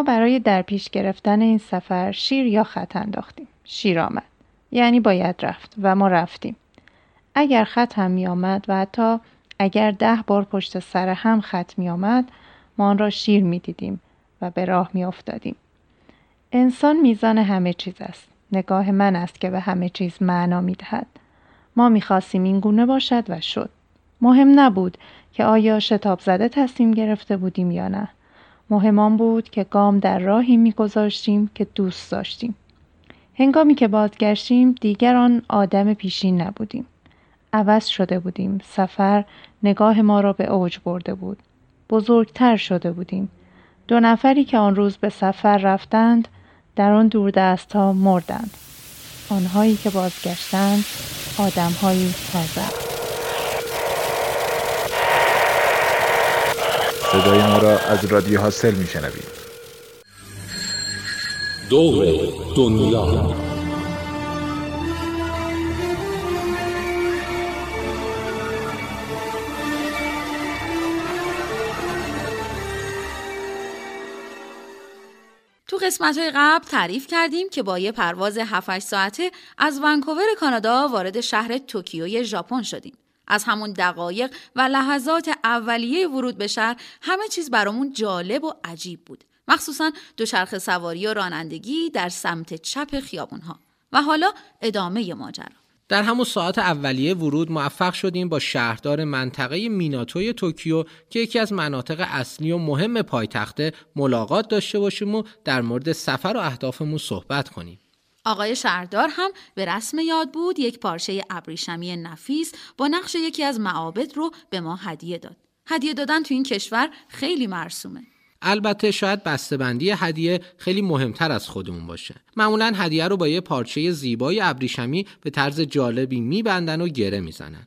ما برای در پیش گرفتن این سفر شیر یا خط انداختیم. شیر آمد. یعنی باید رفت و ما رفتیم. اگر خط هم می آمد و حتی اگر ده بار پشت سر هم خط می آمد ما آن را شیر می دیدیم و به راه می افتادیم. انسان میزان همه چیز است. نگاه من است که به همه چیز معنا می دهد. ما می خواستیم این گونه باشد و شد. مهم نبود که آیا شتاب زده تصمیم گرفته بودیم یا نه. مهمان بود که گام در راهی میگذاشتیم که دوست داشتیم. هنگامی که بازگشتیم دیگر آن آدم پیشین نبودیم. عوض شده بودیم. سفر نگاه ما را به اوج برده بود. بزرگتر شده بودیم. دو نفری که آن روز به سفر رفتند در آن دست ها مردند. آنهایی که بازگشتند آدمهایی تازه. صدای ما را از رادیو حاصل می شنوید دور دنیا تو قسمت های قبل تعریف کردیم که با یه پرواز 7 ساعته از ونکوور کانادا وارد شهر توکیوی ژاپن شدیم. از همون دقایق و لحظات اولیه ورود به شهر همه چیز برامون جالب و عجیب بود. مخصوصا دوچرخه سواری و رانندگی در سمت چپ خیابونها. و حالا ادامه ماجرا. در همون ساعت اولیه ورود موفق شدیم با شهردار منطقه میناتوی توکیو که یکی از مناطق اصلی و مهم پایتخته ملاقات داشته باشیم و در مورد سفر و اهدافمون صحبت کنیم. آقای شهردار هم به رسم یاد بود یک پارچه ابریشمی نفیس با نقش یکی از معابد رو به ما هدیه داد. هدیه دادن تو این کشور خیلی مرسومه. البته شاید بسته‌بندی هدیه خیلی مهمتر از خودمون باشه. معمولا هدیه رو با یه پارچه زیبای ابریشمی به طرز جالبی میبندن و گره می‌زنن.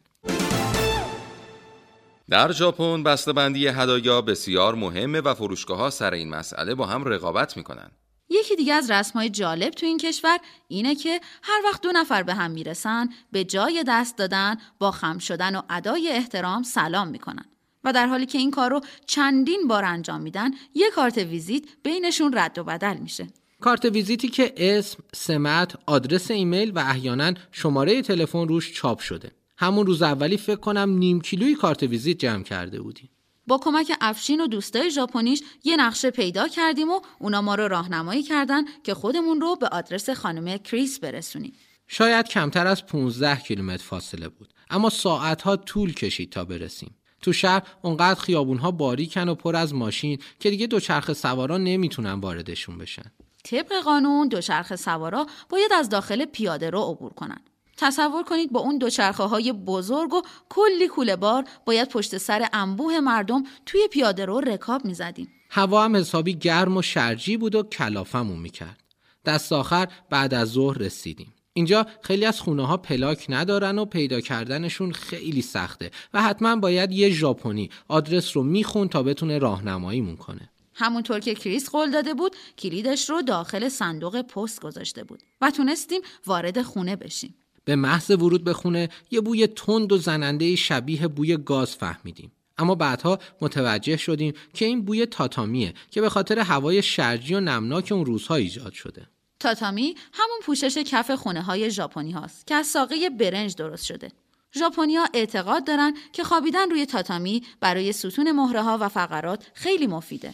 در ژاپن بسته‌بندی هدایا بسیار مهمه و فروشگاه ها سر این مسئله با هم رقابت می‌کنن. یکی دیگه از رسمهای جالب تو این کشور اینه که هر وقت دو نفر به هم می‌رسن به جای دست دادن با خم شدن و ادای احترام سلام می‌کنن و در حالی که این کار رو چندین بار انجام میدن یه کارت ویزیت بینشون رد و بدل میشه کارت ویزیتی که اسم، سمت، آدرس ایمیل و احیانا شماره تلفن روش چاپ شده. همون روز اولی فکر کنم نیم کیلوی کارت ویزیت جمع کرده بودیم. با کمک افشین و دوستای ژاپنیش یه نقشه پیدا کردیم و اونا ما رو راهنمایی کردن که خودمون رو به آدرس خانم کریس برسونیم. شاید کمتر از 15 کیلومتر فاصله بود اما ساعتها طول کشید تا برسیم. تو شهر اونقدر خیابونها باریکن و پر از ماشین که دیگه دوچرخه سواران نمی‌تونن واردشون بشن. طبق قانون دوچرخه سوارا باید از داخل پیاده رو عبور کنن. تصور کنید با اون دوچرخه های بزرگ و کلی کوله بار باید پشت سر انبوه مردم توی پیاده رو رکاب می‌زدیم. هوا هم حسابی گرم و شرجی بود و کلافمون می‌کرد. دست آخر بعد از ظهر رسیدیم. اینجا خیلی از خونه ها پلاک ندارن و پیدا کردنشون خیلی سخته و حتما باید یه ژاپنی آدرس رو میخون تا بتونه راهنماییمون کنه. همونطور که کریس قول داده بود کلیدش رو داخل صندوق پست گذاشته بود و تونستیم وارد خونه بشیم. به محض ورود به خونه یه بوی تند و زننده شبیه بوی گاز فهمیدیم. اما بعدها متوجه شدیم که این بوی تاتامیه که به خاطر هوای شرجی و نمناک اون روزها ایجاد شده. تاتامی همون پوشش کف خونه های ژاپنی هاست که از ساقه برنج درست شده. ژاپنیا اعتقاد دارن که خوابیدن روی تاتامی برای ستون مهره ها و فقرات خیلی مفیده.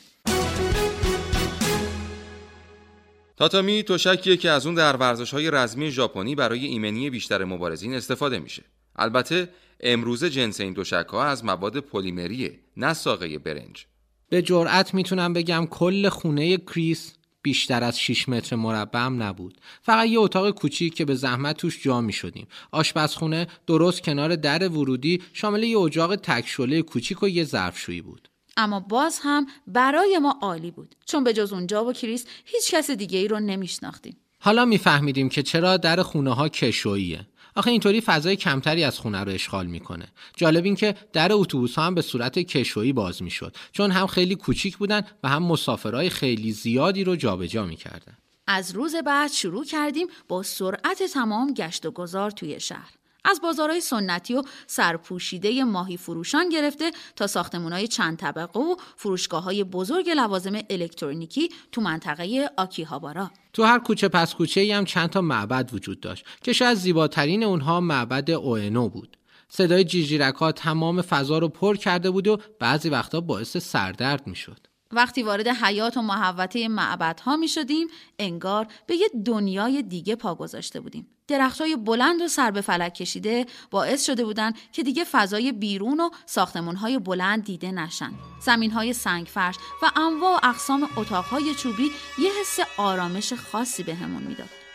تاتامی توشکیه که از اون در ورزش های رزمی ژاپنی برای ایمنی بیشتر مبارزین استفاده میشه. البته امروزه جنس این دوشک ها از مواد پلیمریه نه ساقه برنج. به جرأت می‌تونم بگم کل خونه کریس بیشتر از 6 متر مربع هم نبود فقط یه اتاق کوچیک که به زحمت توش جا می شدیم آشپزخونه درست کنار در ورودی شامل یه اجاق تکشله کوچیک و یه ظرفشویی بود اما باز هم برای ما عالی بود. چون به جز اونجا و کریس هیچ کس دیگه ای رو نمیشناختیم. حالا میفهمیدیم که چرا در خونه ها کشوییه. آخه اینطوری فضای کمتری از خونه رو اشغال می‌کنه. جالب این که در اتوبوس ها هم به صورت کشویی باز می‌شد. چون هم خیلی کوچیک بودن و هم مسافرهای خیلی زیادی رو جابجا می‌کردن. از روز بعد شروع کردیم با سرعت تمام گشت و گذار توی شهر. از بازارهای سنتی و سرپوشیده ماهی فروشان گرفته تا ساختمانهای چند طبقه و فروشگاه های بزرگ لوازم الکترونیکی تو منطقه آکیهابارا تو هر کوچه پس کوچه هم چند تا معبد وجود داشت که شاید زیباترین اونها معبد اوئنو بود صدای جیجیرک ها تمام فضا رو پر کرده بود و بعضی وقتا باعث سردرد می‌شد. وقتی وارد حیات و محوطه معبدها می شدیم انگار به یه دنیای دیگه پا گذاشته بودیم. درخت های بلند و سر به فلک کشیده باعث شده بودند که دیگه فضای بیرون و ساختمون های بلند دیده نشن. زمین های سنگ فرش و انواع و اقسام اتاق های چوبی یه حس آرامش خاصی بهمون به می‌داد.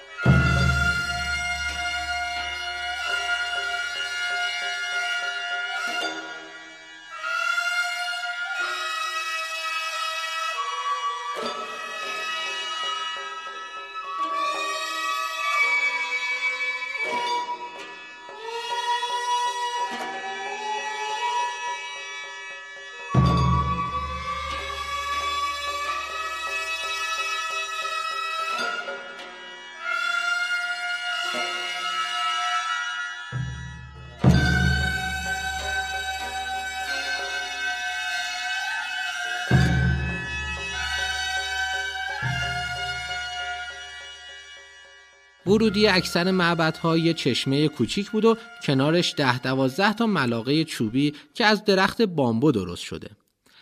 ورودی اکثر معبدها یه چشمه کوچیک بود و کنارش ده دوازده تا ملاقه چوبی که از درخت بامبو درست شده.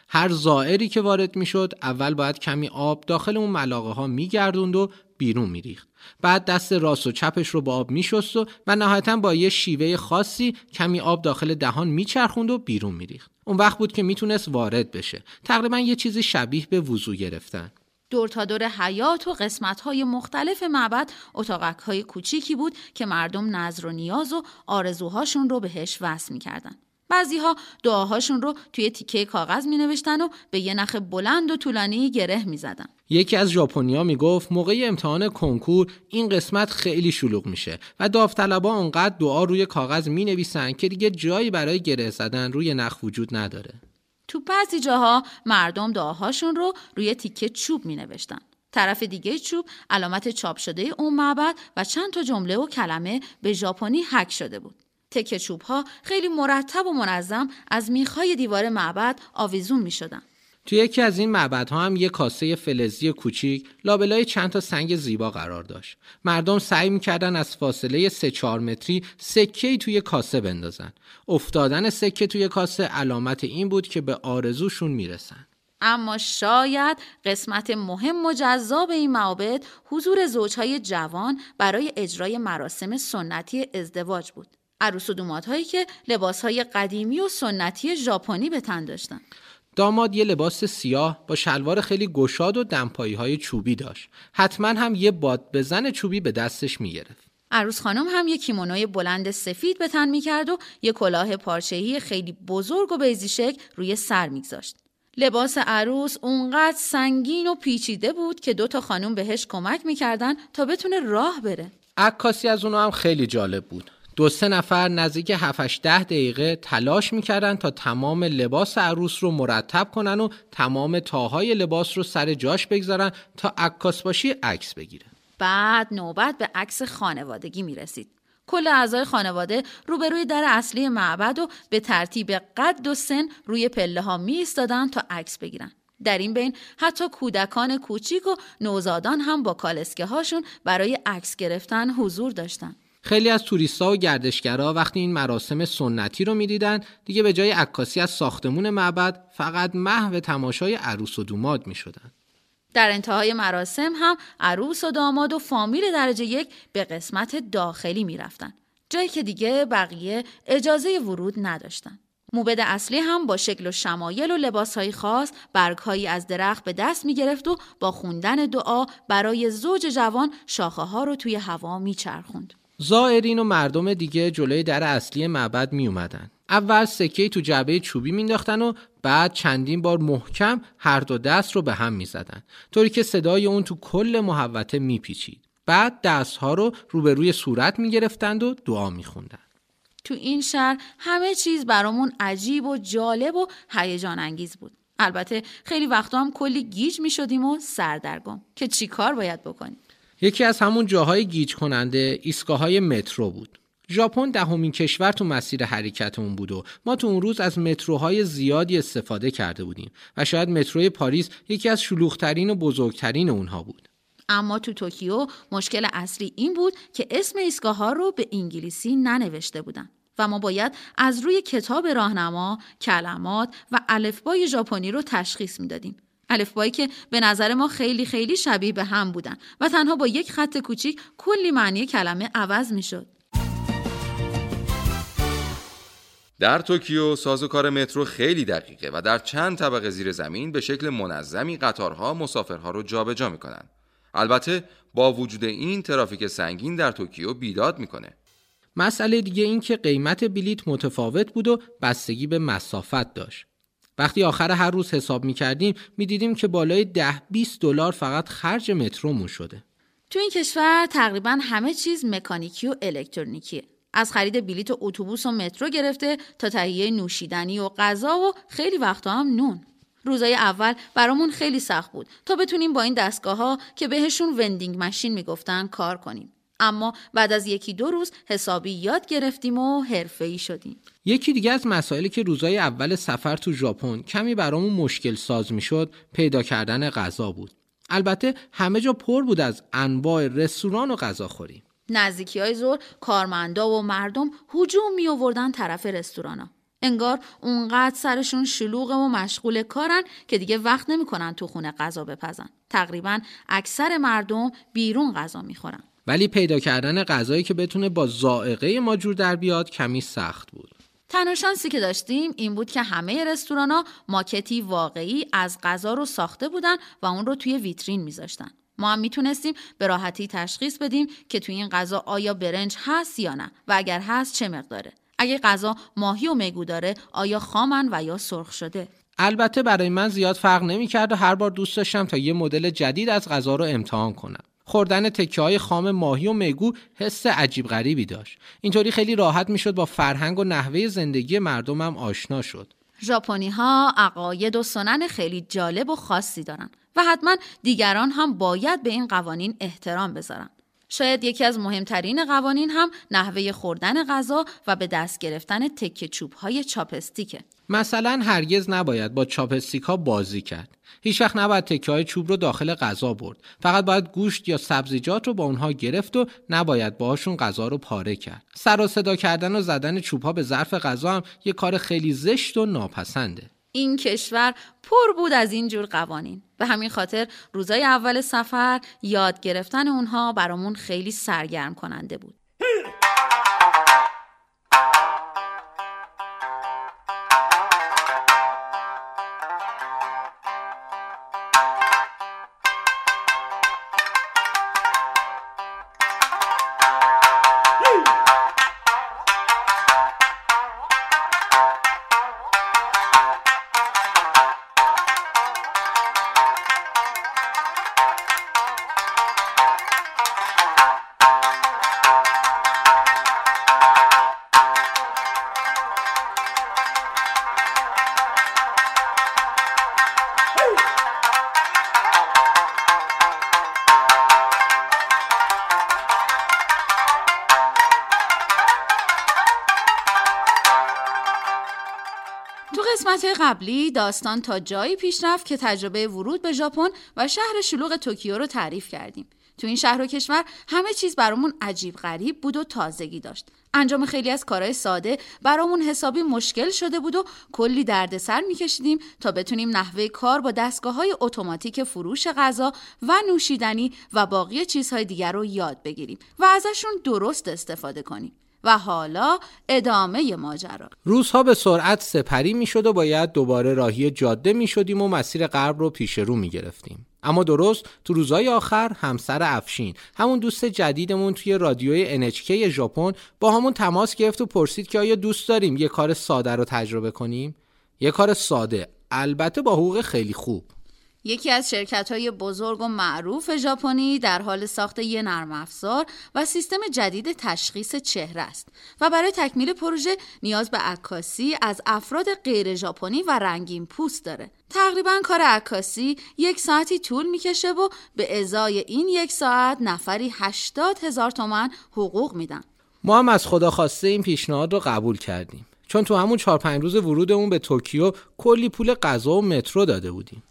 هر زائری که وارد می‌شد اول باید کمی آب داخل اون ملاقه ها میگردوند و بیرون میریخت. بعد دست راست و چپش رو با آب میشست و و نهایتا با یه شیوه خاصی کمی آب داخل دهان میچرخوند و بیرون میریخت. اون وقت بود که می‌تونست وارد بشه. تقریبا یه چیزی شبیه به وضو گرفتن. دور تا دور حیات و قسمت های مختلف معبد اتاقک های کوچیکی بود که مردم نظر و نیاز و آرزوهاشون رو بهش وصل می‌کردن. بعضی ها دعاهاشون رو توی تیکه کاغذ می نوشتن و به یه نخ بلند و طولانی گره می زدن. یکی از ژاپنیا می گفت موقع امتحان کنکور این قسمت خیلی شلوغ میشه و داوطلبا اونقدر دعا روی کاغذ می نویسن که دیگه جایی برای گره زدن روی نخ وجود نداره. تو بعضی جاها مردم دعاهاشون رو روی تیکه چوب می نوشتن. طرف دیگه چوب علامت چاپ شده اون معبد و چند تا جمله و کلمه به ژاپنی حک شده بود. تکه چوب ها خیلی مرتب و منظم از میخای دیوار معبد آویزون می شدن. توی یکی از این معبدها هم یه کاسه فلزی کوچیک لابلای چند تا سنگ زیبا قرار داشت. مردم سعی می‌کردن از فاصله 3 4 متری سکه توی کاسه بندازن. افتادن سکه توی کاسه علامت این بود که به آرزوشون می‌رسن. اما شاید قسمت مهم و جذاب این معابد حضور زوجهای جوان برای اجرای مراسم سنتی ازدواج بود. عروس و هایی که های قدیمی و سنتی ژاپنی به تن داشتن. داماد یه لباس سیاه با شلوار خیلی گشاد و دمپایی های چوبی داشت. حتما هم یه باد بزن چوبی به دستش می‌گرفت. عروس خانم هم یه کیمونوی بلند سفید به تن می‌کرد و یه کلاه پارچه‌ای خیلی بزرگ و بیزی شکل روی سر میگذاشت. لباس عروس اونقدر سنگین و پیچیده بود که دو تا خانم بهش کمک می‌کردن تا بتونه راه بره. عکاسی از اونو هم خیلی جالب بود. دو سه نفر نزدیک 7 ده دقیقه تلاش می‌کردن تا تمام لباس عروس رو مرتب کنن و تمام تاهای لباس رو سر جاش بگذارن تا عکاس باشی عکس بگیره. بعد نوبت به عکس خانوادگی می‌رسید. کل اعضای خانواده روبروی در اصلی معبد و به ترتیب قد و سن روی پله ها می ایستادن تا عکس بگیرن. در این بین حتی کودکان کوچیک و نوزادان هم با کالسکه هاشون برای عکس گرفتن حضور داشتن. خیلی از توریستا و گردشگرا وقتی این مراسم سنتی رو می‌دیدن دیگه به جای عکاسی از ساختمون معبد فقط محو تماشای عروس و دوماد می‌شدن. در انتهای مراسم هم عروس و داماد و فامیل درجه یک به قسمت داخلی می‌رفتن. جایی که دیگه بقیه اجازه ورود نداشتن. موبد اصلی هم با شکل و شمایل و لباسهای خاص برگهایی از درخت به دست می گرفت و با خوندن دعا برای زوج جوان شاخه ها رو توی هوا می چرخوند. زائرین و مردم دیگه جلوی در اصلی معبد می اومدن. اول سکه تو جعبه چوبی مینداختن و بعد چندین بار محکم هر دو دست رو به هم می‌زدن طوری که صدای اون تو کل محوطه میپیچید. بعد دستها رو روبروی صورت می‌گرفتند و دعا میخوندن. تو این شهر همه چیز برامون عجیب و جالب و هیجان انگیز بود. البته خیلی وقتا هم کلی گیج می شدیم و سردرگم. که چی کار باید بکنیم؟ یکی از همون جاهای گیج کننده ایستگاه مترو بود ژاپن دهمین کشور تو مسیر حرکتمون بود و ما تو اون روز از متروهای زیادی استفاده کرده بودیم و شاید متروی پاریس یکی از شلوغترین و بزرگترین اونها بود. اما تو توکیو مشکل اصلی این بود که اسم ایستگاه ها رو به انگلیسی ننوشته بودن و ما باید از روی کتاب راهنما کلمات و الفبای ژاپنی رو تشخیص می‌دادیم الفبایی که به نظر ما خیلی خیلی شبیه به هم بودن و تنها با یک خط کوچیک کلی معنی کلمه عوض می‌شد در توکیو سازوکار مترو خیلی دقیقه و در چند طبقه زیر زمین به شکل منظمی قطارها مسافرها رو جابجا می‌کنن. البته با وجود این ترافیک سنگین در توکیو بیداد می‌کنه. مسئله دیگه این که قیمت بلیت متفاوت بود و بستگی به مسافت داشت. وقتی آخر هر روز حساب می کردیم می دیدیم که بالای ده 20 دلار فقط خرج مترومون شده. تو این کشور تقریبا همه چیز مکانیکی و الکترونیکیه. از خرید بلیت اتوبوس و مترو گرفته تا تهیه نوشیدنی و غذا و خیلی وقتا هم نون. روزای اول برامون خیلی سخت بود تا بتونیم با این دستگاه ها که بهشون وندینگ ماشین می‌گفتن کار کنیم. اما بعد از یکی دو روز حسابی یاد گرفتیم و حرفه‌ای شدیم. یکی دیگه از مسائلی که روزای اول سفر تو ژاپن کمی برامون مشکل ساز می‌شد پیدا کردن غذا بود. البته همه جا پر بود از انواع رستوران و غذاخوری. نزدیکی های زور کارمندا و مردم هجوم می آوردن طرف رستورانا. انگار اونقدر سرشون شلوغه و مشغول کارن که دیگه وقت نمی‌کنن تو خونه غذا بپزن. تقریبا اکثر مردم بیرون غذا می‌خورن. ولی پیدا کردن غذایی که بتونه با زائقه ما جور در بیاد کمی سخت بود. تنها شانسی که داشتیم این بود که همه رستورانا ماکتی واقعی از غذا رو ساخته بودن و اون رو توی ویترین میذاشتن. ما هم می‌تونستیم به راحتی تشخیص بدیم که توی این غذا آیا برنج هست یا نه و اگر هست چه مقداره. اگه غذا ماهی و میگو داره آیا خامن و یا سرخ شده. البته برای من زیاد فرق نمی‌کرد و هر بار دوست داشتم تا یه مدل جدید از غذا رو امتحان کنم. خوردن تکه های خام ماهی و میگو حس عجیب غریبی داشت. اینطوری خیلی راحت می‌شد با فرهنگ و نحوه زندگی مردمم آشنا شد. ژاپنی ها عقاید و سنن خیلی جالب و خاصی دارن و حتما دیگران هم باید به این قوانین احترام بذارن. شاید یکی از مهمترین قوانین هم نحوه خوردن غذا و به دست گرفتن تکه چوب های چاپستیکه. مثلا هرگز نباید با چاپستیک ها بازی کرد. هیچ وقت نباید تکه های چوب رو داخل غذا برد. فقط باید گوشت یا سبزیجات رو با اونها گرفت و نباید باهاشون غذا رو پاره کرد. سر و صدا کردن و زدن چوب ها به ظرف غذا هم یه کار خیلی زشت و ناپسنده. این کشور پر بود از این جور قوانین. به همین خاطر روزای اول سفر یاد گرفتن اونها برامون خیلی سرگرم کننده بود. قبلی داستان تا جایی پیش رفت که تجربه ورود به ژاپن و شهر شلوغ توکیو رو تعریف کردیم. تو این شهر و کشور همه چیز برامون عجیب غریب بود و تازگی داشت. انجام خیلی از کارهای ساده برامون حسابی مشکل شده بود و کلی دردسر میکشیدیم تا بتونیم نحوه کار با دستگاه های اتوماتیک فروش غذا و نوشیدنی و باقی چیزهای دیگر رو یاد بگیریم و ازشون درست استفاده کنیم. و حالا ادامه ماجرا. روزها به سرعت سپری می‌شد و باید دوباره راهی جاده می شدیم و مسیر غرب رو پیش رو می گرفتیم. اما درست تو روزهای آخر همسر افشین همون دوست جدیدمون توی رادیوی NHK ژاپن با همون تماس گرفت و پرسید که آیا دوست داریم یه کار ساده رو تجربه کنیم؟ یه کار ساده البته با حقوق خیلی خوب. یکی از شرکت های بزرگ و معروف ژاپنی در حال ساخت یه نرم افزار و سیستم جدید تشخیص چهره است و برای تکمیل پروژه نیاز به عکاسی از افراد غیر ژاپنی و رنگین پوست داره. تقریبا کار عکاسی یک ساعتی طول می‌کشه و به ازای این یک ساعت نفری 80 هزار تومن حقوق میدن. ما هم از خدا خواسته این پیشنهاد رو قبول کردیم چون تو همون چهار پنج روز ورودمون به توکیو کلی پول غذا و مترو داده بودیم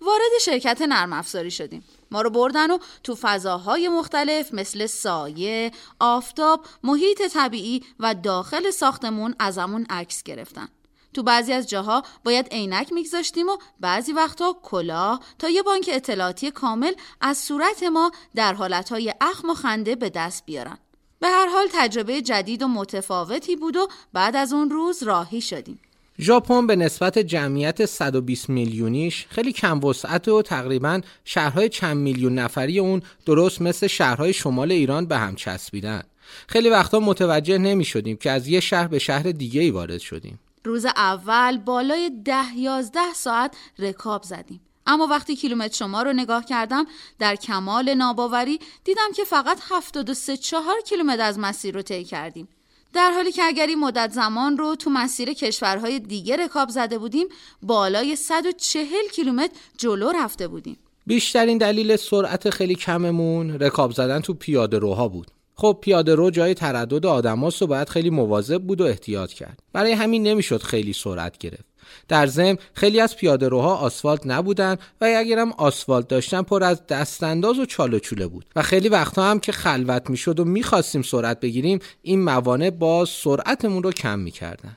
وارد شرکت نرم افزاری شدیم ما رو بردن و تو فضاهای مختلف مثل سایه، آفتاب، محیط طبیعی و داخل ساختمون ازمون عکس گرفتن. تو بعضی از جاها باید عینک میگذاشتیم و بعضی وقتا کلاه تا یه بانک اطلاعاتی کامل از صورت ما در حالتهای اخم و خنده به دست بیارن. به هر حال تجربه جدید و متفاوتی بود و بعد از اون روز راهی شدیم. ژاپن به نسبت جمعیت 120 میلیونیش خیلی کم وسعت و تقریبا شهرهای چند میلیون نفری اون درست مثل شهرهای شمال ایران به هم چسبیدن. خیلی وقتا متوجه نمی شدیم که از یه شهر به شهر دیگه ای وارد شدیم. روز اول بالای ده یازده ساعت رکاب زدیم. اما وقتی کیلومتر شما رو نگاه کردم در کمال ناباوری دیدم که فقط 73 چهار کیلومتر از مسیر رو طی کردیم. در حالی که اگر این مدت زمان رو تو مسیر کشورهای دیگه رکاب زده بودیم بالای 140 کیلومتر جلو رفته بودیم. بیشترین دلیل سرعت خیلی کممون رکاب زدن تو پیاده روها بود. خب پیاده رو جای تردد آدماست و باید خیلی مواظب بود و احتیاط کرد. برای همین نمی‌شد خیلی سرعت گرفت. در ضمن خیلی از پیاده روها آسفالت نبودن و اگرم آسفالت داشتن پر از دستانداز و چاله چوله بود. و خیلی وقتها هم که خلوت می‌شد و می‌خواستیم سرعت بگیریم این موانع باز سرعتمون رو کم می‌کردن.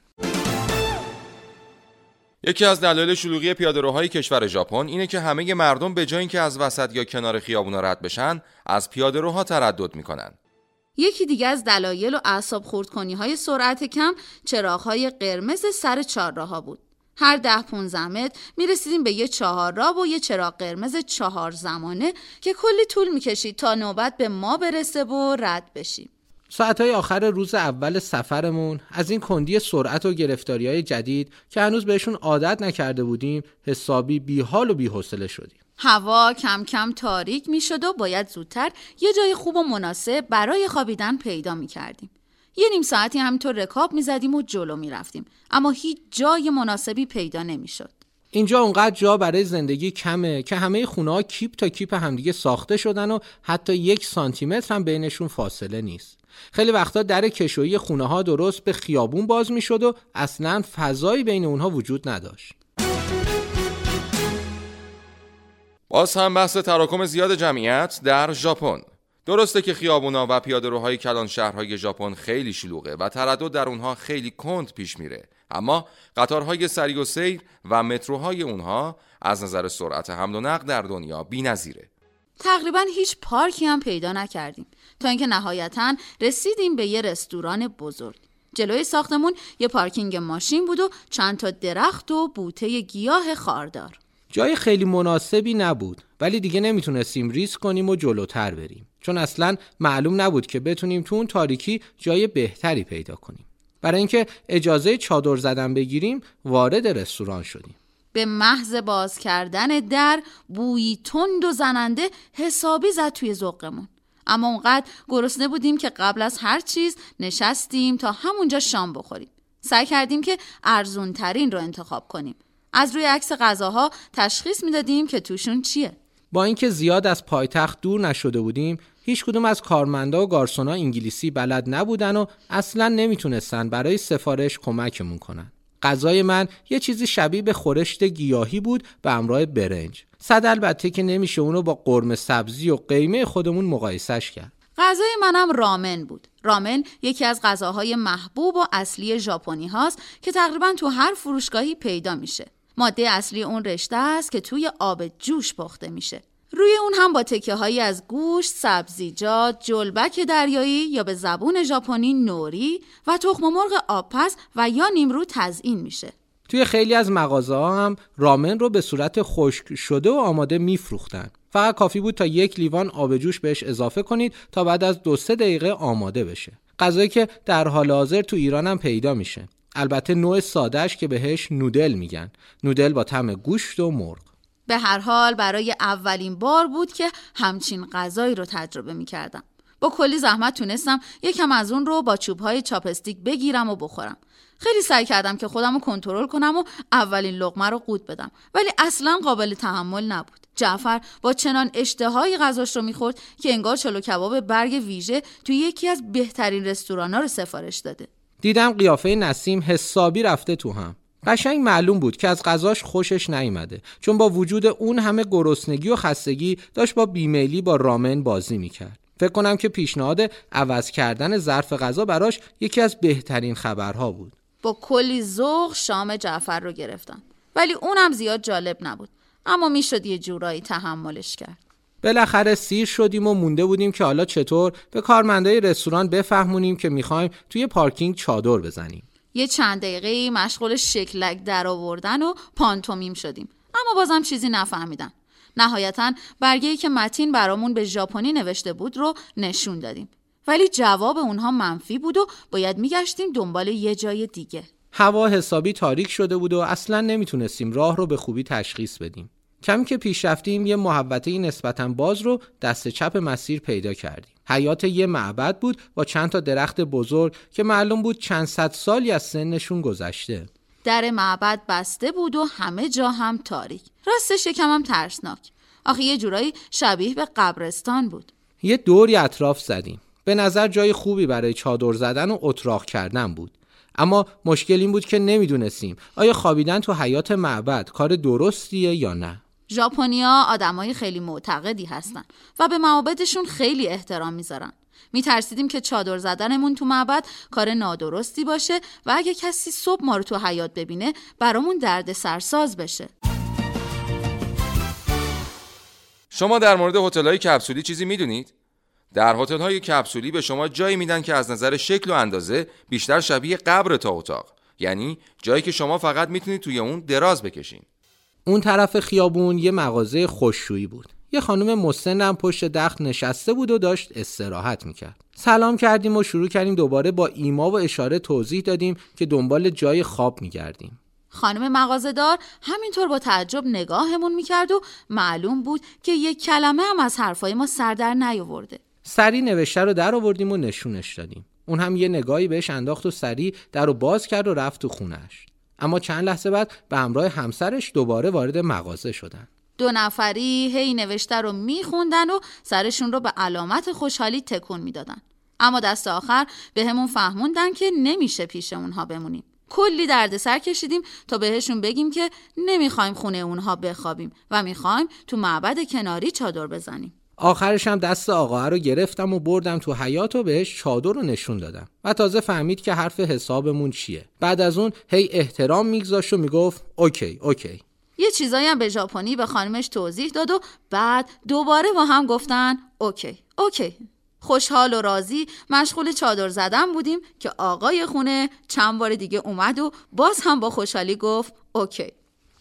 یکی از دلایل شلوغی پیادهروهای کشور ژاپن اینه که همه مردم به جای اینکه از وسط یا کنار خیابونا رد بشن از پیادهروها تردد می‌کنن. یکی دیگه از دلایل و اعصاب خردکنی های سرعت کم چراغ های قرمز سر چهارراه بود. هر ده 15 متر می رسیدیم به یه چهار راب و یه چراغ قرمز چهار زمانه که کلی طول می کشید تا نوبت به ما برسه و رد بشیم. ساعتهای آخر روز اول سفرمون از این کندی سرعت و گرفتاری های جدید که هنوز بهشون عادت نکرده بودیم حسابی بیحال و بیحوصله شدیم. هوا کم کم تاریک می شد و باید زودتر یه جای خوب و مناسب برای خوابیدن پیدا می کردیم. یه نیم ساعتی همینطور رکاب می‌زدیم و جلو می‌رفتیم. اما هیچ جای مناسبی پیدا نمی‌شد. اینجا اونقدر جا برای زندگی کمه که همه خونه ها کیپ تا کیپ همدیگه ساخته شدن و حتی یک سانتیمتر هم بینشون فاصله نیست. خیلی وقتا در کشویی خونه ها درست به خیابون باز می‌شد و اصلا فضایی بین اونها وجود نداشت. باز هم بحث تراکم زیاد جمعیت در ژاپن. درسته که خیابونا و پیادهروهای کلان شهرهای ژاپن خیلی شلوغه و تردد در اونها خیلی کند پیش میره. اما قطارهای سری و سیر و متروهای اونها از نظر سرعت حمل و نقل در دنیا بی‌نظیره. تقریبا هیچ پارکی هم پیدا نکردیم. تا اینکه نهایتا رسیدیم به یه رستوران بزرگ. جلوی ساختمون یه پارکینگ ماشین بود و چند تا درخت و بوته گیاه خاردار. جای خیلی مناسبی نبود ولی دیگه نمی‌تونستیم ریسک کنیم و جلوتر بریم. چون اصلا معلوم نبود که بتونیم تو اون تاریکی جای بهتری پیدا کنیم. برای اینکه اجازه چادر زدن بگیریم وارد رستوران شدیم. به محض باز کردن در بویی تند و زننده حسابی زد توی ذوقمون. اما اونقدر گرسنه بودیم که قبل از هر چیز نشستیم تا همونجا شام بخوریم. سعی کردیم که ارزون ترین رو انتخاب کنیم. از روی عکس غذاها تشخیص می‌دادیم که توشون چیه. با اینکه زیاد از پایتخت دور نشده بودیم هیچ کدوم از کارمندا و گارسونا انگلیسی بلد نبودن و اصلا نمی‌تونستن برای سفارش کمکمون کنن. غذای من یه چیزی شبیه به خورشت گیاهی بود به همراه برنج. صد البته که نمیشه اونو با قرمه سبزی و قیمه خودمون مقایسش کرد. غذای منم رامن بود. رامن یکی از غذاهای محبوب و اصلی ژاپنی هاست که تقریبا تو هر فروشگاهی پیدا میشه. ماده اصلی اون رشته است که توی آب جوش پخته میشه. روی اون هم با تکه هایی از گوشت، سبزیجات، جلبک دریایی یا به زبون ژاپنی نوری و تخم مرغ آبپز و یا نیمرو تزیین میشه. توی خیلی از مغازه ها هم رامن رو به صورت خشک شده و آماده میفروختن. فقط کافی بود تا یک لیوان آب جوش بهش اضافه کنید تا بعد از دو سه دقیقه آماده بشه. غذایی که در حال حاضر تو ایران هم پیدا میشه. البته نوع سادهش که بهش نودل میگن. نودل با طعم گوشت و مرغ. به هر حال برای اولین بار بود که همچین غذایی رو تجربه می کردم. با کلی زحمت تونستم یکم از اون رو با چوبهای چاپستیک بگیرم و بخورم. خیلی سعی کردم که خودم رو کنترل کنم و اولین لغمه رو قود بدم ولی اصلا قابل تحمل نبود. جعفر با چنان اشتهایی غذاش رو می‌خورد که انگار چلو کباب برگ ویژه توی یکی از بهترین رستورانا رو سفارش داده دیدم قیافه نسیم حسابی رفته تو هم قشنگ معلوم بود که از غذاش خوشش نیامده چون با وجود اون همه گرسنگی و خستگی داشت با بیمیلی با رامن بازی می‌کرد. فکر کنم که پیشنهاد عوض کردن ظرف غذا براش یکی از بهترین خبرها بود. با کلی ذوق شام جعفر رو گرفتم ولی اونم زیاد جالب نبود. اما می‌شد یه جورایی تحملش کرد. بالاخره سیر شدیم و مونده بودیم که حالا چطور به کارمندای رستوران بفهمونیم که می‌خوایم توی پارکینگ چادر بزنیم. یه چند دقیقه مشغول شکلک در آوردن و پانتومیم شدیم. اما بازم چیزی نفهمیدن. نهایتا برگه که متین برامون به ژاپنی نوشته بود رو نشون دادیم. ولی جواب اونها منفی بود و باید میگشتیم دنبال یه جای دیگه. هوا حسابی تاریک شده بود و اصلا نمی‌تونستیم راه رو به خوبی تشخیص بدیم. کمی که پیش رفتیم یه محوطه نسبتا باز رو دست چپ مسیر پیدا کردیم. حیات یه معبد بود با چند تا درخت بزرگ که معلوم بود چند صد سالی از سنشون گذشته. در معبد بسته بود و همه جا هم تاریک. راستش یکم هم ترسناک. آخه یه جورایی شبیه به قبرستان بود. یه دوری اطراف زدیم. به نظر جای خوبی برای چادر زدن و اتراق کردن بود. اما مشکل این بود که نمی‌دونستیم آیا خوابیدن تو حیات معبد کار درستیه یا نه. ژاپنیا آدمای خیلی معتقدی هستن و به معابدشون خیلی احترام می‌ذارن. میترسیدیم که چادر زدنمون تو معبد کار نادرستی باشه و اگه کسی صبح ما رو تو حیات ببینه برامون درد سرساز بشه. شما در مورد هتل‌های کپسولی چیزی می‌دونید؟ در هتل‌های کپسولی به شما جایی میدن که از نظر شکل و اندازه بیشتر شبیه قبر تا اتاق. یعنی جایی که شما فقط می‌تونید توی اون دراز بکشین. اون طرف خیابون یه مغازه خوششویی بود. یه خانم مسنم پشت دخت نشسته بود و داشت استراحت می‌کرد. سلام کردیم و شروع کردیم دوباره با ایما و اشاره توضیح دادیم که دنبال جای خواب میگردیم. خانم مغازهدار همینطور با تعجب نگاهمون می‌کرد و معلوم بود که یک کلمه هم از حرفای ما سر در نیاورده. سری نوشته رو در آوردیم و نشونش دادیم. اون هم یه نگاهی بهش انداخت و سری در رو باز کرد و رفت تو خونش اما چند لحظه بعد به همراه همسرش دوباره وارد مغازه شدن. دو نفری هی نوشته رو میخوندن و سرشون رو به علامت خوشحالی تکون می‌دادن. اما دست آخر بهمون فهموندن که نمیشه پیش اونها بمونیم. کلی دردسر کشیدیم تا بهشون بگیم که نمی‌خوایم خونه اونها بخوابیم و می‌خوایم تو معبد کناری چادر بزنیم. آخرش هم دست آقا رو گرفتم و بردم تو حیاط و بهش چادر رو نشون دادم. و تازه فهمید که حرف حسابمون چیه. بعد از اون هی احترام میگذاشت و می‌گفت okay okay. یه چیزایی هم به ژاپنی به خانمش توضیح داد و بعد دوباره با هم گفتن okay okay. خوشحال و راضی مشغول چادر زدن بودیم که آقای خونه چند بار دیگه اومد و باز هم با خوشحالی گفت okay.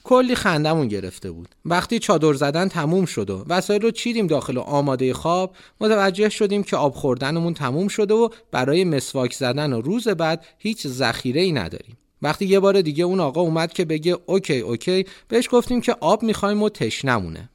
کلی خندمون گرفته بود. وقتی چادر زدن تموم شد و وسایل رو چیدیم داخل آماده خواب متوجه شدیم که آب خوردنمون تموم شده و برای مسواک زدن و روز بعد هیچ ذخیره ای نداریم. وقتی یه بار دیگه اون آقا اومد که بگه okay okay بهش گفتیم که آب می‌خوایم و تشنمونه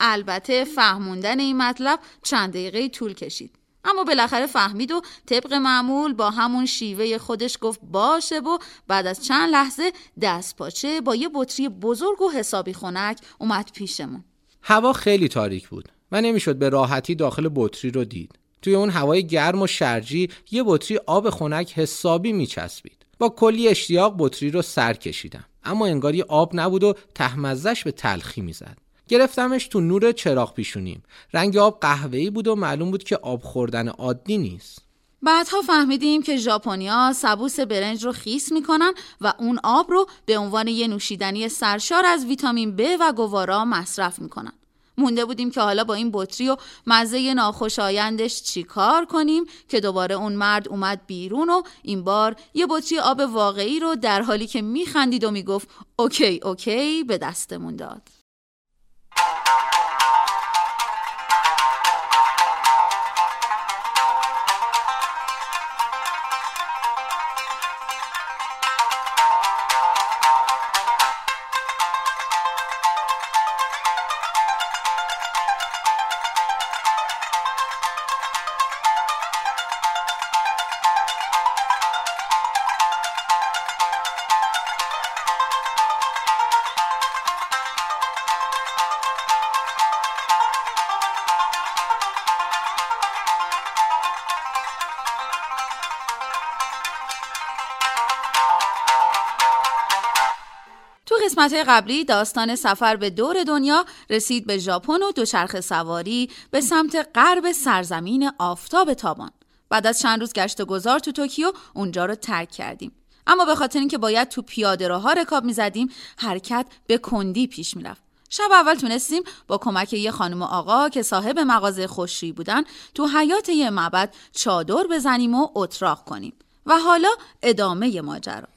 البته فهموندن این مطلب چند دقیقه طول کشید. اما بالاخره فهمید و طبق معمول با همون شیوه خودش گفت باشه و بعد از چند لحظه دست پاچه با یه بطری بزرگ و حسابی خنک اومد پیشمون. هوا خیلی تاریک بود و نمی‌شد به راحتی داخل بطری رو دید. توی اون هوای گرم و شرجی یه بطری آب خنک حسابی میچسبید. با کلی اشتیاق بطری رو سر کشیدم اما انگاری آب نبود و تهمزش به تلخی می‌زد. گرفتمش تو نور چراغ پیشونیم. رنگ آب قهوه‌ای بود و معلوم بود که آب خوردن عادی نیست. بعدها فهمیدیم که ژاپنیا سبوس برنج رو خیس می‌کنن و اون آب رو به عنوان یه نوشیدنی سرشار از ویتامین B و گوارا مصرف می‌کنن. مونده بودیم که حالا با این بطری و مزه ناخوشایندش چیکار کنیم که دوباره اون مرد اومد بیرون و این بار یه بطری آب واقعی رو در حالی که میخندید و می‌گفت اوکی اوکی به دستمون داد. قسمت قبلی داستان سفر به دور دنیا رسید به ژاپن و دوچرخه سواری به سمت غرب سرزمین آفتاب تابان. بعد از چند روز گشت و گذار تو توکیو اونجا رو ترک کردیم. اما به خاطر اینکه باید تو پیاده ها رکاب می‌زدیم حرکت به کندی پیش می‌رفت. شب اول تونستیم با کمک یه خانم و آقا که صاحب مغازه خوشی بودن تو حیات یه معبد چادر بزنیم و اتراق کنیم و حالا ادامه ماجرا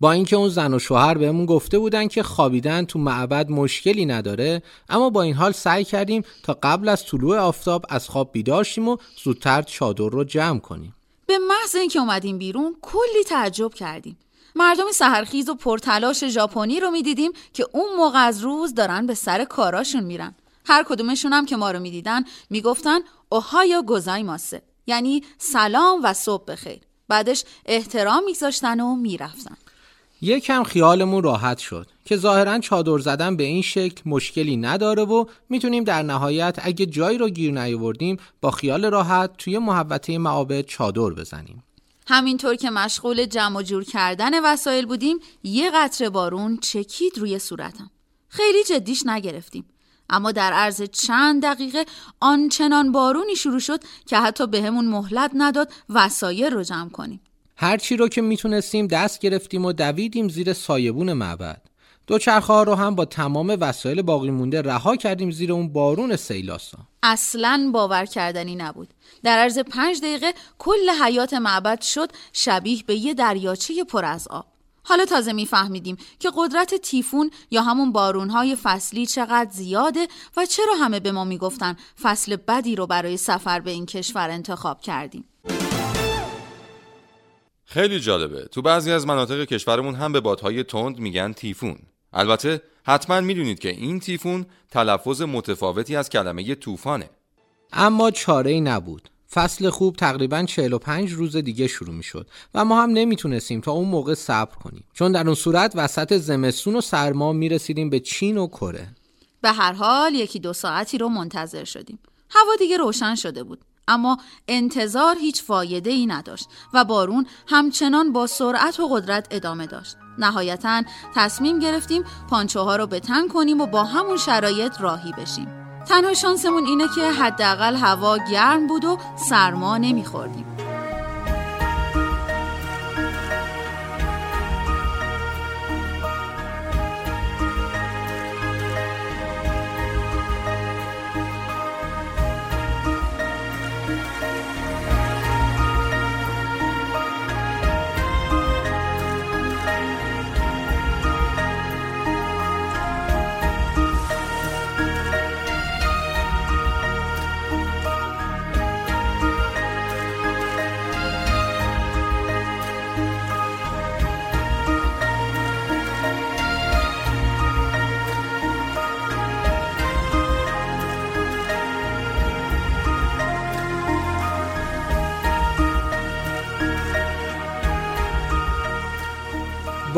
با اینکه اون زن و شوهر بهمون گفته بودن که خوابیدن تو معبد مشکلی نداره اما با این حال سعی کردیم تا قبل از طلوع آفتاب از خواب بیدار شیم و زودتر چادر رو جمع کنیم. به محض اینکه اومدیم بیرون کلی تعجب کردیم. مردم سهرخیز و پرتلاش ژاپنی رو می‌دیدیم که اون موقع از روز دارن به سر کاراشون میرن. هر کدومشون هم که ما رو می‌دیدن می‌گفتن اوهایا گوزایماسه یعنی سلام و صبح بخیر. بعدش احترام میگذاشتن و می‌رفتن. یکم خیالمون راحت شد که ظاهرا چادر زدن به این شکل مشکلی نداره و می‌تونیم در نهایت اگه جایی رو گیر نیاوردیم با خیال راحت توی محوطه معابد چادر بزنیم. همینطور که مشغول جمع و جور کردن وسایل بودیم یه قطره بارون چکید روی صورتم. خیلی جدیش نگرفتیم. اما در عرض چند دقیقه آنچنان بارونی شروع شد که حتی بهمون مهلت نداد وسایل رو جمع کنیم. هرچی رو که می‌تونستیم دست گرفتیم و دویدیم زیر سایبون معبد. دوچرخه ها رو هم با تمام وسایل باقی مونده رها کردیم زیر اون بارون سیلاسا. اصلا باور کردنی نبود. در عرض پنج دقیقه کل حیات معبد شد شبیه به یه دریاچه پر از آب. حالا تازه میفهمیدیم که قدرت تیفون یا همون بارونهای فصلی چقدر زیاده و چرا همه به ما می‌گفتن فصل بدی رو برای سفر به این کشور انتخاب کردیم. خیلی جالبه. تو بعضی از مناطق کشورمون هم به بادهای تند میگن تیفون. البته حتما می‌دونید که این تیفون تلفظ متفاوتی از کلمه طوفانه. اما چاره ای نبود. فصل خوب تقریبا 45 روز دیگه شروع می شد و ما هم نمی‌تونستیم تا اون موقع صبر کنیم. چون در اون صورت وسط زمستون و سرما می رسیدیم به چین و کره. به هر حال یکی دو ساعتی رو منتظر شدیم. هوا دیگه روشن شده بود. اما انتظار هیچ فایده ای نداشت و بارون همچنان با سرعت و قدرت ادامه داشت. نهایتا تصمیم گرفتیم پانچه ها رو به تن کنیم و با همون شرایط راهی بشیم. تنها شانسمون اینه که حداقل هوا گرم بود و سرما نمیخوردیم.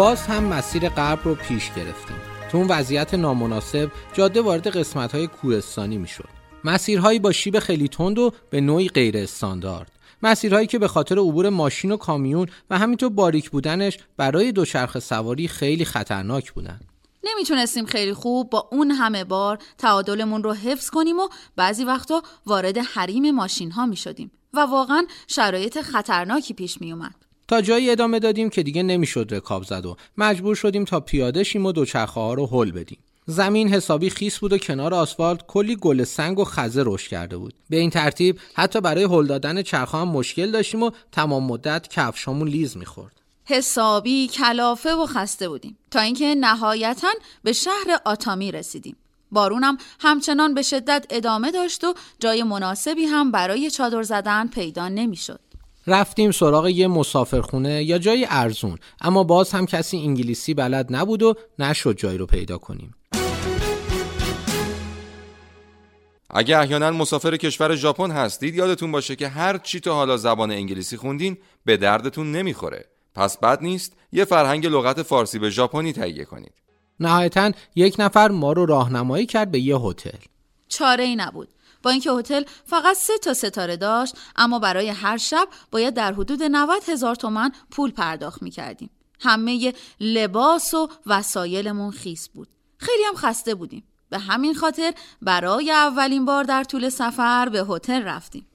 باز هم مسیر غرب رو پیش گرفتیم. تو اون وضعیت نامناسب جاده وارد قسمت های کوهستانی می‌شد. مسیرهایی با شیب خیلی تند و به نوعی غیر استاندارد. مسیرهایی که به خاطر عبور ماشین و کامیون و همینطور باریک بودنش برای دوچرخه سواری خیلی خطرناک بودن نمی‌تونستیم خیلی خوب با اون همه بار تعادلمون رو حفظ کنیم و بعضی وقتا وارد حریم ماشین ها می شدیم و واقعا شرایط خطرناکی پیش می اومد. تا جایی ادامه دادیم که دیگه نمی‌شد رکاب زد و مجبور شدیم تا پیاده شیم و دوچرخه ها رو هل بدیم. زمین حسابی خیس بود و کنار آسفالت کلی گل سنگ و خزه رشد کرده بود. به این ترتیب حتی برای هل دادن چرخ هم مشکل داشتیم و تمام مدت کفشامون لیز می‌خورد. حسابی کلافه و خسته بودیم. تا اینکه نهایتا به شهر آتامی رسیدیم. بارونم همچنان به شدت ادامه داشت و جای مناسبی هم برای چادر زدن پیدا نمی‌شد. رفتیم سراغ یه مسافرخونه یا جای ارزون. اما باز هم کسی انگلیسی بلد نبود و نشد جایی رو پیدا کنیم. اگه احیانا مسافر کشور ژاپن هستید یادتون باشه که هر چی تا حالا زبان انگلیسی خوندین به دردتون نمی‌خوره. پس بد نیست یه فرهنگ لغت فارسی به ژاپنی تهیه کنید. نهایتا یک نفر ما رو راهنمایی کرد به یه هتل. چاره ای نبود. با اینکه هتل فقط سه تا ستاره داشت اما برای هر شب باید در حدود 90 هزار تومن پول پرداخت می کردیم. همه لباس و وسایلمون خیس بود. خیلی هم خسته بودیم. به همین خاطر برای اولین بار در طول سفر به هتل رفتیم.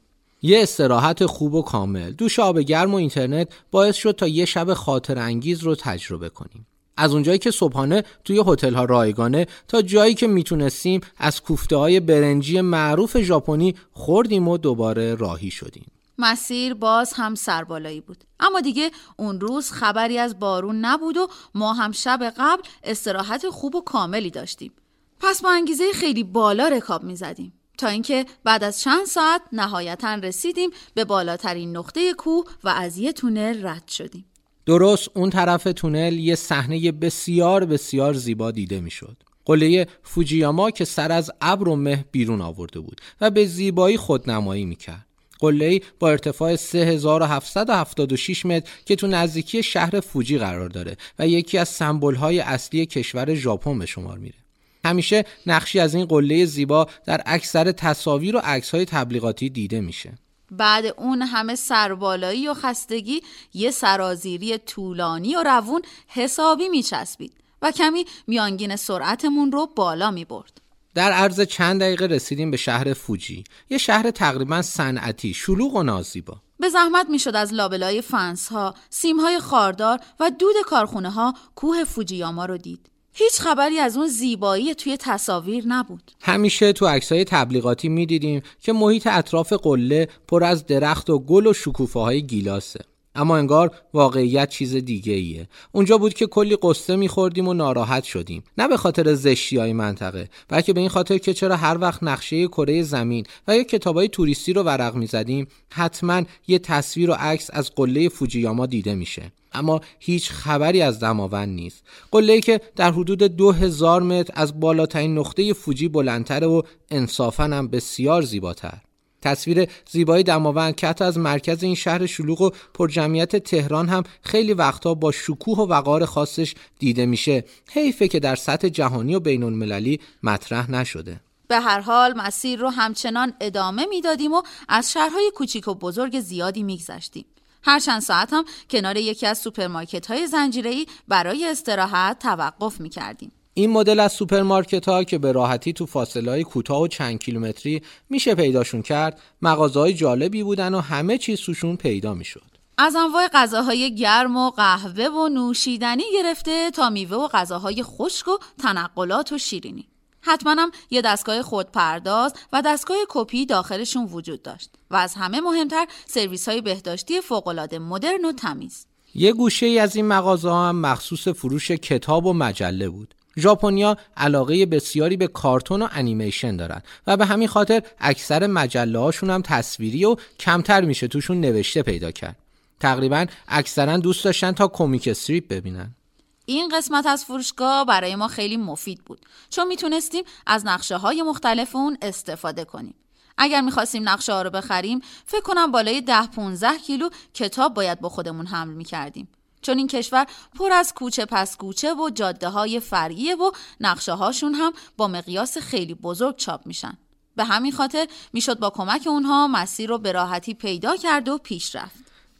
یه استراحت خوب و کامل دوش آب گرم و اینترنت باعث شد تا یه شب خاطر انگیز رو تجربه کنیم. از اونجایی که صبحانه توی هتل ها رایگانه تا جایی که می‌تونستیم از کوفته های برنجی معروف ژاپنی خوردیم و دوباره راهی شدیم. مسیر باز هم سربالایی بود. اما دیگه اون روز خبری از بارون نبود و ما هم شب قبل استراحت خوب و کاملی داشتیم. پس با انگیزه خیلی بالا رکاب می زدیم تا اینکه بعد از چند ساعت نهایتا رسیدیم به بالاترین نقطه کوه و از یه تونل رد شدیم. درست اون طرف تونل یه صحنه بسیار بسیار زیبا دیده می‌شد. قله فوجیاما که سر از ابر و مه بیرون آورده بود و به زیبایی خودنمایی می‌کرد. قله با ارتفاع 3776 متر که تو نزدیکی شهر فوجی قرار داره و یکی از های اصلی کشور ژاپن به شمار میره. همیشه نقشی از این قله زیبا در اکثر تصاویر و عکس‌های تبلیغاتی دیده میشه. بعد اون همه سربالایی و خستگی یه سرازیری طولانی و روون حسابی میچسبید و کمی میانگین سرعتمون رو بالا می برد. در عرض چند دقیقه رسیدیم به شهر فوجی. یه شهر تقریبا صنعتی شلوغ و نازیبا. به زحمت می‌شد از لابلای فنس ها سیم های خاردار و دود کارخونه ها کوه فوجیاما رو دید. هیچ خبری از اون زیبایی توی تصاویر نبود. همیشه تو عکسای تبلیغاتی می‌دیدیم که محیط اطراف قله پر از درخت و گل و شکوفه های گیلاسه. اما انگار واقعیت چیز دیگه ایه. اونجا بود که کلی قصه میخوردیم و ناراحت شدیم. نه به خاطر زشتی های منطقه بلکه به این خاطر که چرا هر وقت نقشه کره زمین و یا کتابای توریستی رو ورق می‌زدیم حتما یه تصویر و عکس از قله فوجیاما دیده میشه. اما هیچ خبری از دماوند نیست. قله که در حدود دو هزار متر از بالاترین نقطه فوجی بلندتره و انصافا هم بسیار زیباتر. تصویر زیبایی دماوند که حتی از مرکز این شهر شلوغ و پرجمعیت تهران هم خیلی وقتا با شکوه و وقار خاصش دیده میشه. حیفه که در سطح جهانی و بین المللی مطرح نشده. به هر حال مسیر رو همچنان ادامه می‌دادیم و از شهرهای کوچیک و بزرگ زیادی میگذشتیم. هر چند ساعت هم کنار یکی از سوپرمارکت های زنجیره‌ای برای استراحت توقف می کردیم. این مدل از سوپرمارکت ها که به راحتی تو فاصله های کوتاه و چند کیلومتری میشه پیداشون کرد مغازه های جالبی بودن و همه چیز توشون پیدا می‌شد. از انواع غذاهای گرم و قهوه و نوشیدنی گرفته تا میوه و غذاهای خشک و تنقلات و شیرینی. حتما هم یه دستگاه خودپرداز و دستگاه کپی داخلشون وجود داشت و از همه مهمتر سرویس های بهداشتی فوقالعاده مدرن و تمیز یه گوشه ای از این مغازه هم مخصوص فروش کتاب و مجله بود ژاپنیا علاقه بسیاری به کارتون و انیمیشن دارن و به همین خاطر اکثر مجله هاشون هم تصویری و کمتر میشه توشون نوشته پیدا کرد. تقریبا اکثرا دوست داشتن تا کمیک استریپ ببینن. این قسمت از فروشگاه برای ما خیلی مفید بود چون می‌تونستیم از نقشه های مختلف اون استفاده کنیم. اگر می‌خواستیم نقشه ها رو بخریم فکر کنم بالای ده 15 کیلو کتاب باید با خودمون حمل می‌کردیم. چون این کشور پر از کوچه پس کوچه و جاده های فرعیه و نقشه هاشون هم با مقیاس خیلی بزرگ چاپ میشن به همین خاطر می‌شد با کمک اونها مسیر رو به راحتی پیدا کرد و پیش رفت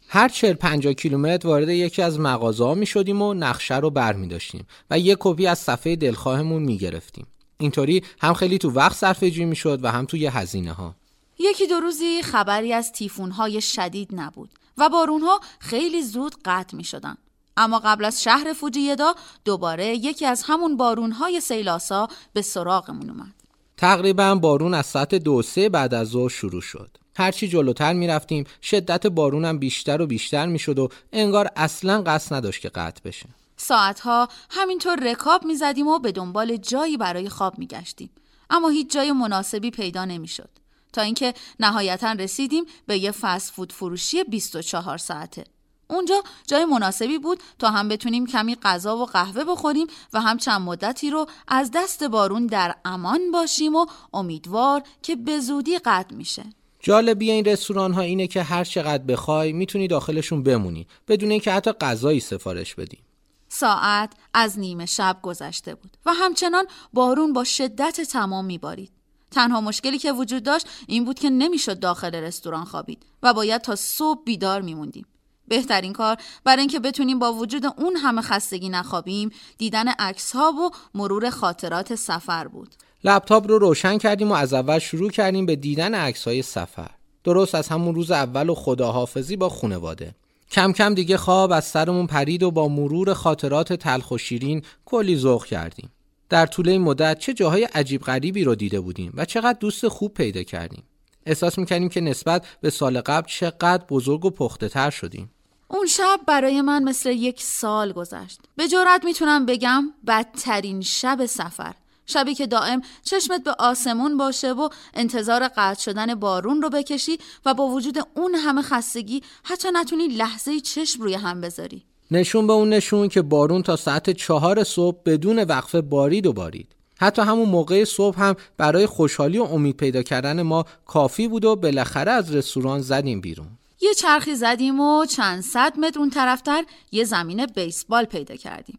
هر 40 50 کیلومتر وارد یکی از مغازه ها می شدیم و نقشه رو بر می داشتیم و یک کپی از صفحه دلخواهمون می گرفتیم. اینطوری هم خیلی تو وقت صرفه می شد و هم توی هزینه ها. یکی دو روزی خبری از تیفون های شدید نبود و بارون ها خیلی زود قطع می شدن. اما قبل از شهر فوجیدا دوباره یکی از همون بارون های سیلاسا به سراغمون اومد. تقریبا بارون از ساعت دو سه بعد از ظهر شروع شد. هرچی جلوتر می‌رفتیم شدت بارونم بیشتر و بیشتر می‌شد و انگار اصلا قصد نداشت که قطع بشه ساعتها همینطور رکاب می‌زدیم و به دنبال جایی برای خواب میگشتیم اما هیچ جای مناسبی پیدا نمی‌شد تا اینکه نهایتا رسیدیم به یه فست فود فروشی 24 ساعته اونجا جای مناسبی بود تا هم بتونیم کمی غذا و قهوه بخوریم و هم چند مدتی رو از دست بارون در امان باشیم و امیدوار که به زودی قطع میشه جالبی این رستوران ها اینه که هر چقدر بخوای می‌تونی داخلشون بمونی بدون اینکه حتی غذایی سفارش بدی. ساعت از نیمه شب گذشته بود و همچنان بارون با شدت تمام میبارید. تنها مشکلی که وجود داشت این بود که نمی‌شد داخل رستوران خوابید و باید تا صبح بیدار میموندیم. بهترین کار برای اینکه بتونیم با وجود اون همه خستگی نخوابیم دیدن عکس ها و مرور خاطرات سفر بود. لپتاپ رو روشن کردیم و از اول شروع کردیم به دیدن عکس های سفر. درست از همون روز اول و خداحافظی با خونواده کم کم دیگه خواب از سرمون پرید و با مرور خاطرات تلخ و شیرین کلی ذوق کردیم. در طول این مدت چه جاهای عجیب غریبی رو دیده بودیم و چقدر دوست خوب پیدا کردیم. احساس می‌کردیم که نسبت به سال قبل چقدر بزرگ و پخته تر شدیم. اون شب برای من مثل یک سال گذشت. به جرات می‌تونم بگم بدترین شب سفر. شبی که دائم چشمت به آسمون باشه و انتظار قطع شدن بارون رو بکشی و با وجود اون همه خستگی حتی نتونی لحظه چشم روی هم بذاری. نشون به اون نشون که بارون تا ساعت چهار صبح بدون وقفه بارید و بارید. حتی همون موقع صبح هم برای خوشحالی و امید پیدا کردن ما کافی بود و بالاخره از رستوران زدیم بیرون. یه چرخی زدیم و چند صد متر اون طرفتر یه زمین بیسبال پیدا کردیم.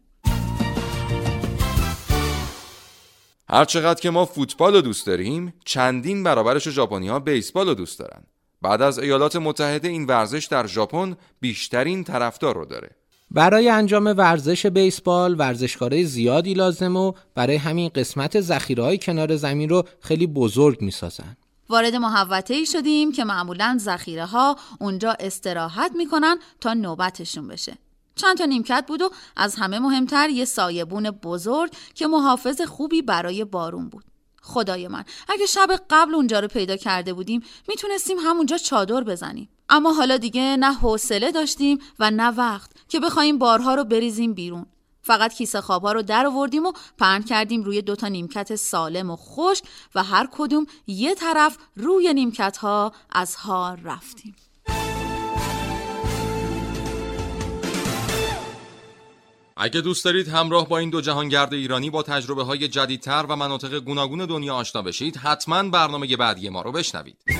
هرچقدر که ما فوتبال رو دوست داریم چندین برابرش ژاپنی ها بیسبال رو دوست دارن. بعد از ایالات متحده این ورزش در ژاپن بیشترین طرفدار رو داره. برای انجام ورزش بیسبال ورزشکارای زیادی لازم و برای همین قسمت ذخیره های کنار زمین رو خیلی بزرگ می‌سازن. وارد محوطه ای شدیم که معمولا ذخیره ها اونجا استراحت می‌کنن تا نوبتشون بشه. چند تا نیمکت بود و از همه مهمتر یه سایبون بزرگ که محافظ خوبی برای بارون بود. خدای من اگه شب قبل اونجا رو پیدا کرده بودیم می‌تونستیم همونجا چادر بزنیم. اما حالا دیگه نه حوصله داشتیم و نه وقت که بخوایم بارها رو بریزیم بیرون. فقط کیسه خوابها رو در آوردیم و پهن کردیم روی دوتا نیمکت سالم و خشک و هر کدوم یه طرف روی نیمکت ها از ها رفتیم. اگه دوست دارید همراه با این دو جهانگرد ایرانی با تجربه های جدیدتر و مناطق گوناگون دنیا آشنا بشید حتما برنامه بعدی ما رو بشنوید.